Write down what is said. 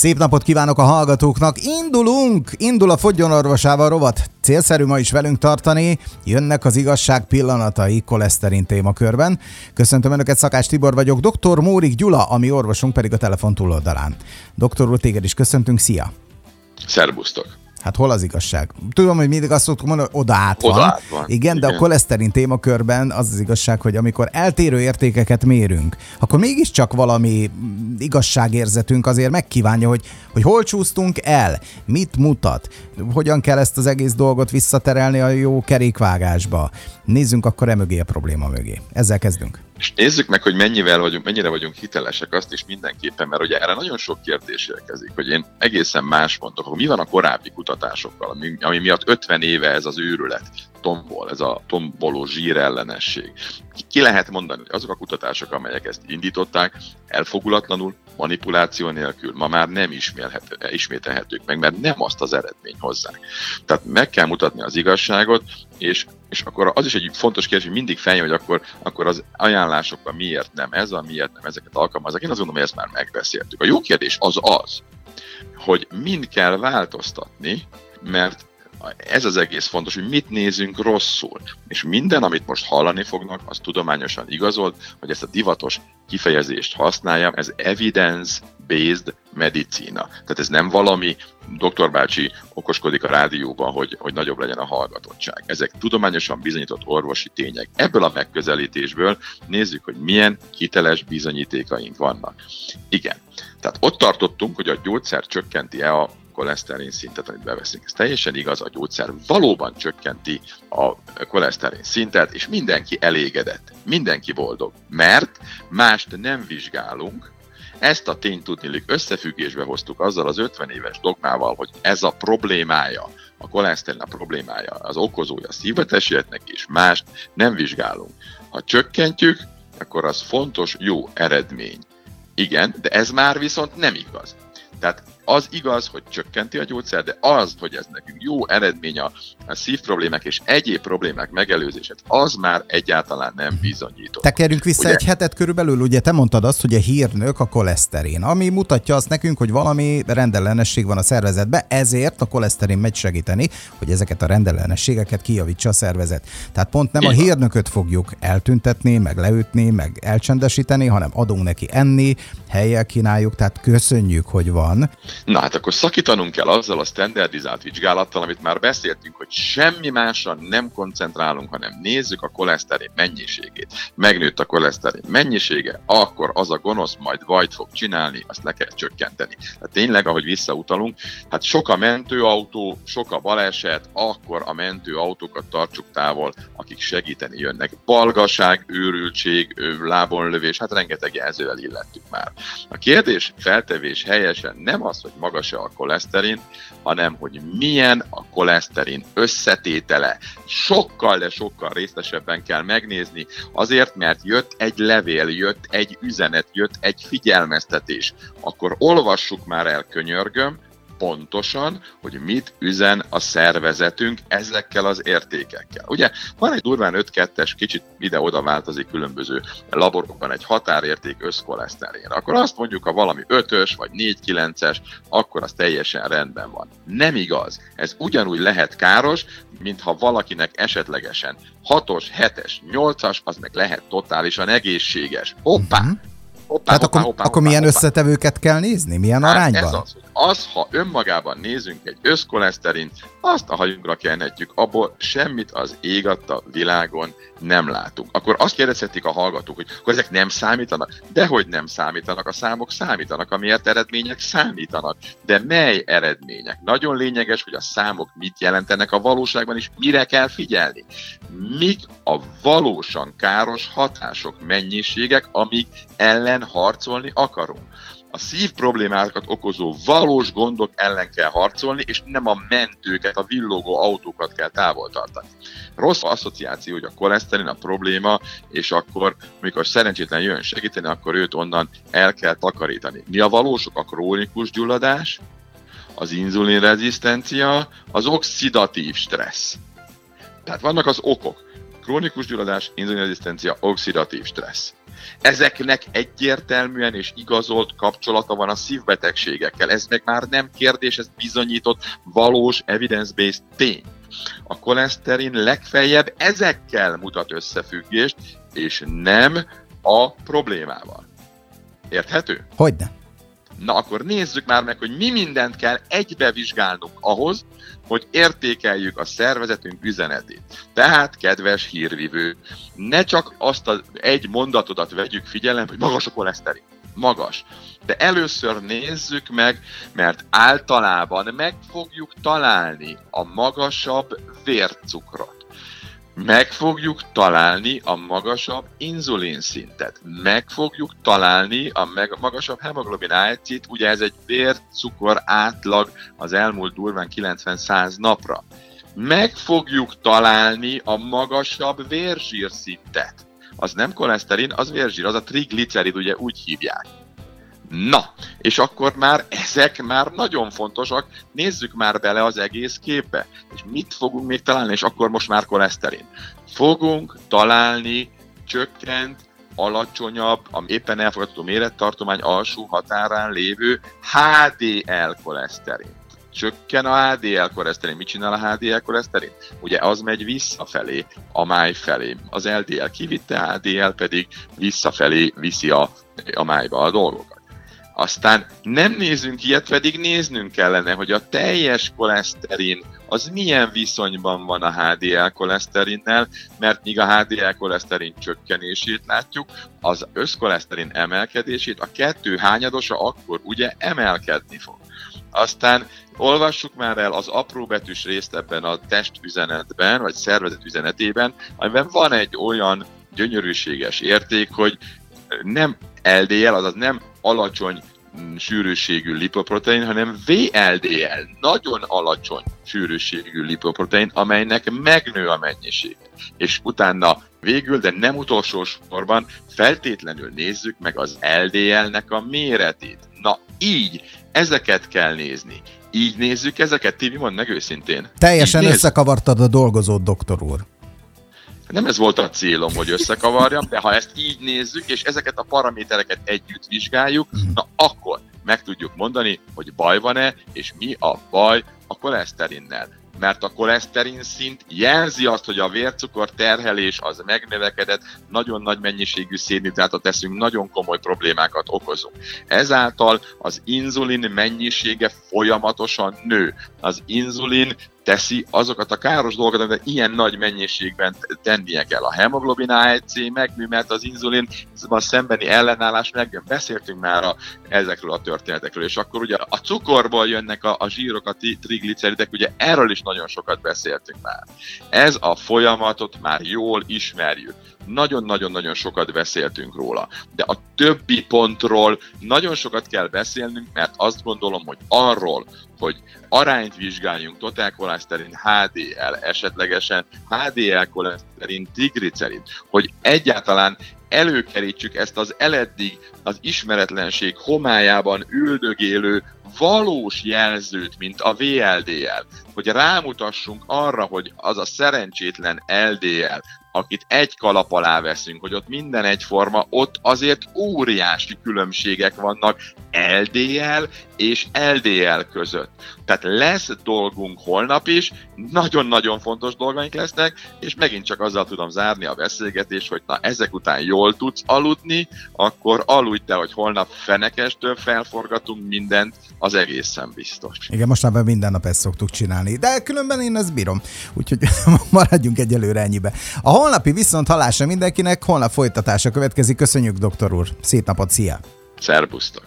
Szép napot kívánok a hallgatóknak! Indulunk! Indul a Fogjon Orvosával rovat. Célszerű ma is velünk tartani. Jönnek az igazság pillanatai koleszterin témakörben. Köszöntöm Önöket, Szakás Tibor vagyok, dr. Mórik Gyula, ami orvosunk pedig a telefon túloldalán. Doktor úr, téged is köszöntünk, szia! Szerbusztok! Hát hol az igazság? Tudom, hogy mindig azt szoktuk mondani, hogy oda át van. Oda át van. Igen, Igen, de a koleszterin témakörben az az igazság, hogy amikor eltérő értékeket mérünk, akkor mégiscsak valami igazságérzetünk azért megkívánja, hogy, hogy hol csúsztunk el, mit mutat, hogyan kell ezt az egész dolgot visszaterelni a jó kerékvágásba. Nézzünk akkor e mögé a probléma mögé. Ezzel kezdünk. És nézzük meg, hogy mennyivel vagyunk, mennyire vagyunk hitelesek, azt is mindenképpen, mert ugye erre nagyon sok kérdés érkezik, hogy én egészen más mondok, hogy mi van a korábbi kutatásokkal, ami, ami miatt 50 éve ez az őrület tombol, ez a tomboló zsírellenesség. Ki lehet mondani, hogy azok a kutatások, amelyek ezt indították, elfogulatlanul, manipuláció nélkül ma már nem ismételhetők meg, mert nem azt az eredmény hozzák. Tehát meg kell mutatni az igazságot, és, és akkor az is egy fontos kérdés, hogy mindig feljön, hogy akkor, akkor az ajánlásokban miért nem ez, a miért nem ezeket alkalmazok. Én azt gondolom, hogy ezt már megbeszéltük. A jó kérdés az az, hogy mind kell változtatni, mert ez az egész fontos, hogy mit nézünk rosszul. És minden, amit most hallani fognak, az tudományosan igazolt, hogy ezt a divatos kifejezést használjam, ez evidence-based medicina. Tehát ez nem valami, doktor bácsi okoskodik a rádióban, hogy, hogy nagyobb legyen a hallgatottság. Ezek tudományosan bizonyított orvosi tények. Ebből a megközelítésből nézzük, hogy milyen hiteles bizonyítékaink vannak. Igen. Tehát ott tartottunk, hogy a gyógyszer csökkenti-e a koleszterin szintet, amit beveszünk. Ez teljesen igaz, a gyógyszer valóban csökkenti a koleszterin szintet, és mindenki elégedett, mindenki boldog, mert mást nem vizsgálunk, ezt a tényt tudnilik összefüggésbe hoztuk azzal az 50 éves dogmával, hogy ez a problémája, a koleszterin a problémája, az okozója a szívbetegségeknek, és mást nem vizsgálunk. Ha csökkentjük, akkor az fontos, jó eredmény. Igen, de ez már viszont nem igaz. Tehát az igaz, hogy csökkenti a gyógyszer, de az, hogy ez nekünk jó eredmény a, a szívproblémák és egyéb problémák megelőzését, az már egyáltalán nem bizonyított. Tekerjünk vissza ugye? egy hetet körülbelül, ugye te mondtad azt, hogy a hírnök a koleszterin, ami mutatja azt nekünk, hogy valami rendellenesség van a szervezetben, ezért a koleszterin megy segíteni, hogy ezeket a rendellenességeket kijavítsa a szervezet. Tehát pont nem Igen. a hírnököt fogjuk eltüntetni, meg leütni, meg elcsendesíteni, hanem adunk neki enni, helyel kínáljuk, tehát köszönjük, hogy van. Na hát akkor szakítanunk kell azzal a standardizált vizsgálattal, amit már beszéltünk, hogy semmi másra nem koncentrálunk, hanem nézzük a koleszterin mennyiségét. Megnőtt a koleszterin mennyisége, akkor az a gonosz majd vajt fog csinálni, azt le kell csökkenteni. Tehát tényleg, ahogy visszautalunk, hát sok a mentőautó, sok a baleset, akkor a mentőautókat tartsuk távol, akik segíteni jönnek. Balgaság, őrültség, lábonlövés, hát rengeteg jelzővel illettük már. A kérdés feltevés helyesen nem az, hogy magas-e a koleszterin, hanem hogy milyen a koleszterin összetétele. Sokkal, de sokkal részletesebben kell megnézni, azért, mert jött egy levél, jött egy üzenet, jött egy figyelmeztetés. Akkor olvassuk már el, könyörgöm, pontosan, hogy mit üzen a szervezetünk ezekkel az értékekkel. Ugye van egy durván 5-2-es, kicsit ide-oda változik különböző laborokban egy határérték összkoleszterinre. Akkor azt mondjuk, ha valami 5-ös vagy 4-9-es, akkor az teljesen rendben van. Nem igaz. Ez ugyanúgy lehet káros, mintha valakinek esetlegesen 6-os, 7-es, 8-as, az meg lehet totálisan egészséges. Hoppá! Hoppá, hoppá, akkor, hoppá, akkor hoppá, milyen hoppá. összetevőket kell nézni? Milyen hát arányban? Ez az, az, ha önmagában nézünk egy összkoleszterint, azt a hajunkra kenhetjük, abból semmit az ég a világon nem látunk. Akkor azt kérdezhetik a hallgatók, hogy akkor ezek nem számítanak? Dehogy nem számítanak, a számok számítanak, amiért eredmények számítanak. De mely eredmények? Nagyon lényeges, hogy a számok mit jelentenek a valóságban, és mire kell figyelni. Mik a valósan káros hatások, mennyiségek, amik ellen harcolni akarunk a szív problémákat okozó valós gondok ellen kell harcolni, és nem a mentőket, a villogó autókat kell távol tartani. Rossz asszociáció, hogy a koleszterin a probléma, és akkor, amikor szerencsétlen jön segíteni, akkor őt onnan el kell takarítani. Mi a valósok? A krónikus gyulladás, az inzulinrezisztencia, az oxidatív stressz. Tehát vannak az okok. Krónikus gyulladás, inzulinrezisztencia, oxidatív stressz. Ezeknek egyértelműen és igazolt kapcsolata van a szívbetegségekkel. Ez meg már nem kérdés, ez bizonyított valós evidence-based tény. A koleszterin legfeljebb ezekkel mutat összefüggést, és nem a problémával. Érthető? Hogyne. Na akkor nézzük már meg, hogy mi mindent kell egybe vizsgálnunk ahhoz, hogy értékeljük a szervezetünk üzenetét. Tehát, kedves hírvivő, ne csak azt az egy mondatodat vegyük figyelembe, hogy magas a koleszterin. Magas. De először nézzük meg, mert általában meg fogjuk találni a magasabb vércukrot meg fogjuk találni a magasabb inzulin szintet, meg fogjuk találni a magasabb hemoglobin A1-t, ugye ez egy vércukor átlag az elmúlt durván 90-100 napra. Meg fogjuk találni a magasabb vérzsír szintet. Az nem koleszterin, az vérzsír, az a triglicerid, ugye úgy hívják. Na, és akkor már ezek már nagyon fontosak, nézzük már bele az egész képbe. És mit fogunk még találni, és akkor most már koleszterin. Fogunk találni csökkent, alacsonyabb, a éppen elfogadható mérettartomány alsó határán lévő HDL koleszterin. Csökken a HDL koleszterin. Mit csinál a HDL koleszterin? Ugye az megy visszafelé, a máj felé. Az LDL kivitte, HDL pedig visszafelé viszi a, a májba a dolgokat. Aztán nem nézünk ilyet, pedig néznünk kellene, hogy a teljes koleszterin az milyen viszonyban van a HDL koleszterinnel, mert míg a HDL koleszterin csökkenését látjuk, az összkoleszterin emelkedését, a kettő hányadosa akkor ugye emelkedni fog. Aztán olvassuk már el az apróbetűs részt ebben a testüzenetben, vagy szervezet üzenetében, amiben van egy olyan gyönyörűséges érték, hogy nem LDL, azaz nem alacsony sűrűségű lipoprotein, hanem VLDL, nagyon alacsony sűrűségű lipoprotein, amelynek megnő a mennyiség. És utána végül, de nem utolsó sorban feltétlenül nézzük meg az LDL-nek a méretét. Na így, ezeket kell nézni. Így nézzük ezeket, Tibi, mondd meg őszintén. Teljesen összekavartad a dolgozót, doktor úr. Nem ez volt a célom, hogy összekavarjam, de ha ezt így nézzük, és ezeket a paramétereket együtt vizsgáljuk, mhm. na akkor meg tudjuk mondani, hogy baj van-e, és mi a baj a koleszterinnel mert a koleszterin szint jelzi azt, hogy a vércukor terhelés az megnövekedett, nagyon nagy mennyiségű szénhidrátot teszünk, nagyon komoly problémákat okozunk. Ezáltal az inzulin mennyisége folyamatosan nő. Az inzulin teszi azokat a káros dolgokat, amit ilyen nagy mennyiségben tennie kell. A hemoglobin A1C megnő, mert az inzulin a szembeni ellenállás megjön. Beszéltünk már a, ezekről a történetekről, és akkor ugye a cukorból jönnek a, a zsírok, a trigliceridek, ugye erről is nagyon sokat beszéltünk már. Ez a folyamatot már jól ismerjük nagyon-nagyon-nagyon sokat beszéltünk róla. De a többi pontról nagyon sokat kell beszélnünk, mert azt gondolom, hogy arról, hogy arányt vizsgáljunk totál koleszterin, HDL, esetlegesen HDL koleszterin, triglicerid, hogy egyáltalán előkerítsük ezt az eleddig az ismeretlenség homályában üldögélő valós jelzőt, mint a VLDL, hogy rámutassunk arra, hogy az a szerencsétlen LDL, akit egy kalap alá veszünk, hogy ott minden egyforma, ott azért óriási különbségek vannak LDL és LDL között. Tehát lesz dolgunk holnap is, nagyon-nagyon fontos dolgaink lesznek, és megint csak azzal tudom zárni a beszélgetést, hogy na ezek után jól tudsz aludni, akkor aludj te, hogy holnap fenekestől felforgatunk mindent, az egészen biztos. Igen, most már minden nap ezt szoktuk csinálni, de különben én ezt bírom, úgyhogy maradjunk egyelőre ennyibe. A holnapi viszont halása mindenkinek, holnap folytatása következik. Köszönjük, doktor úr. Szép napot, szia! Szerbusztok!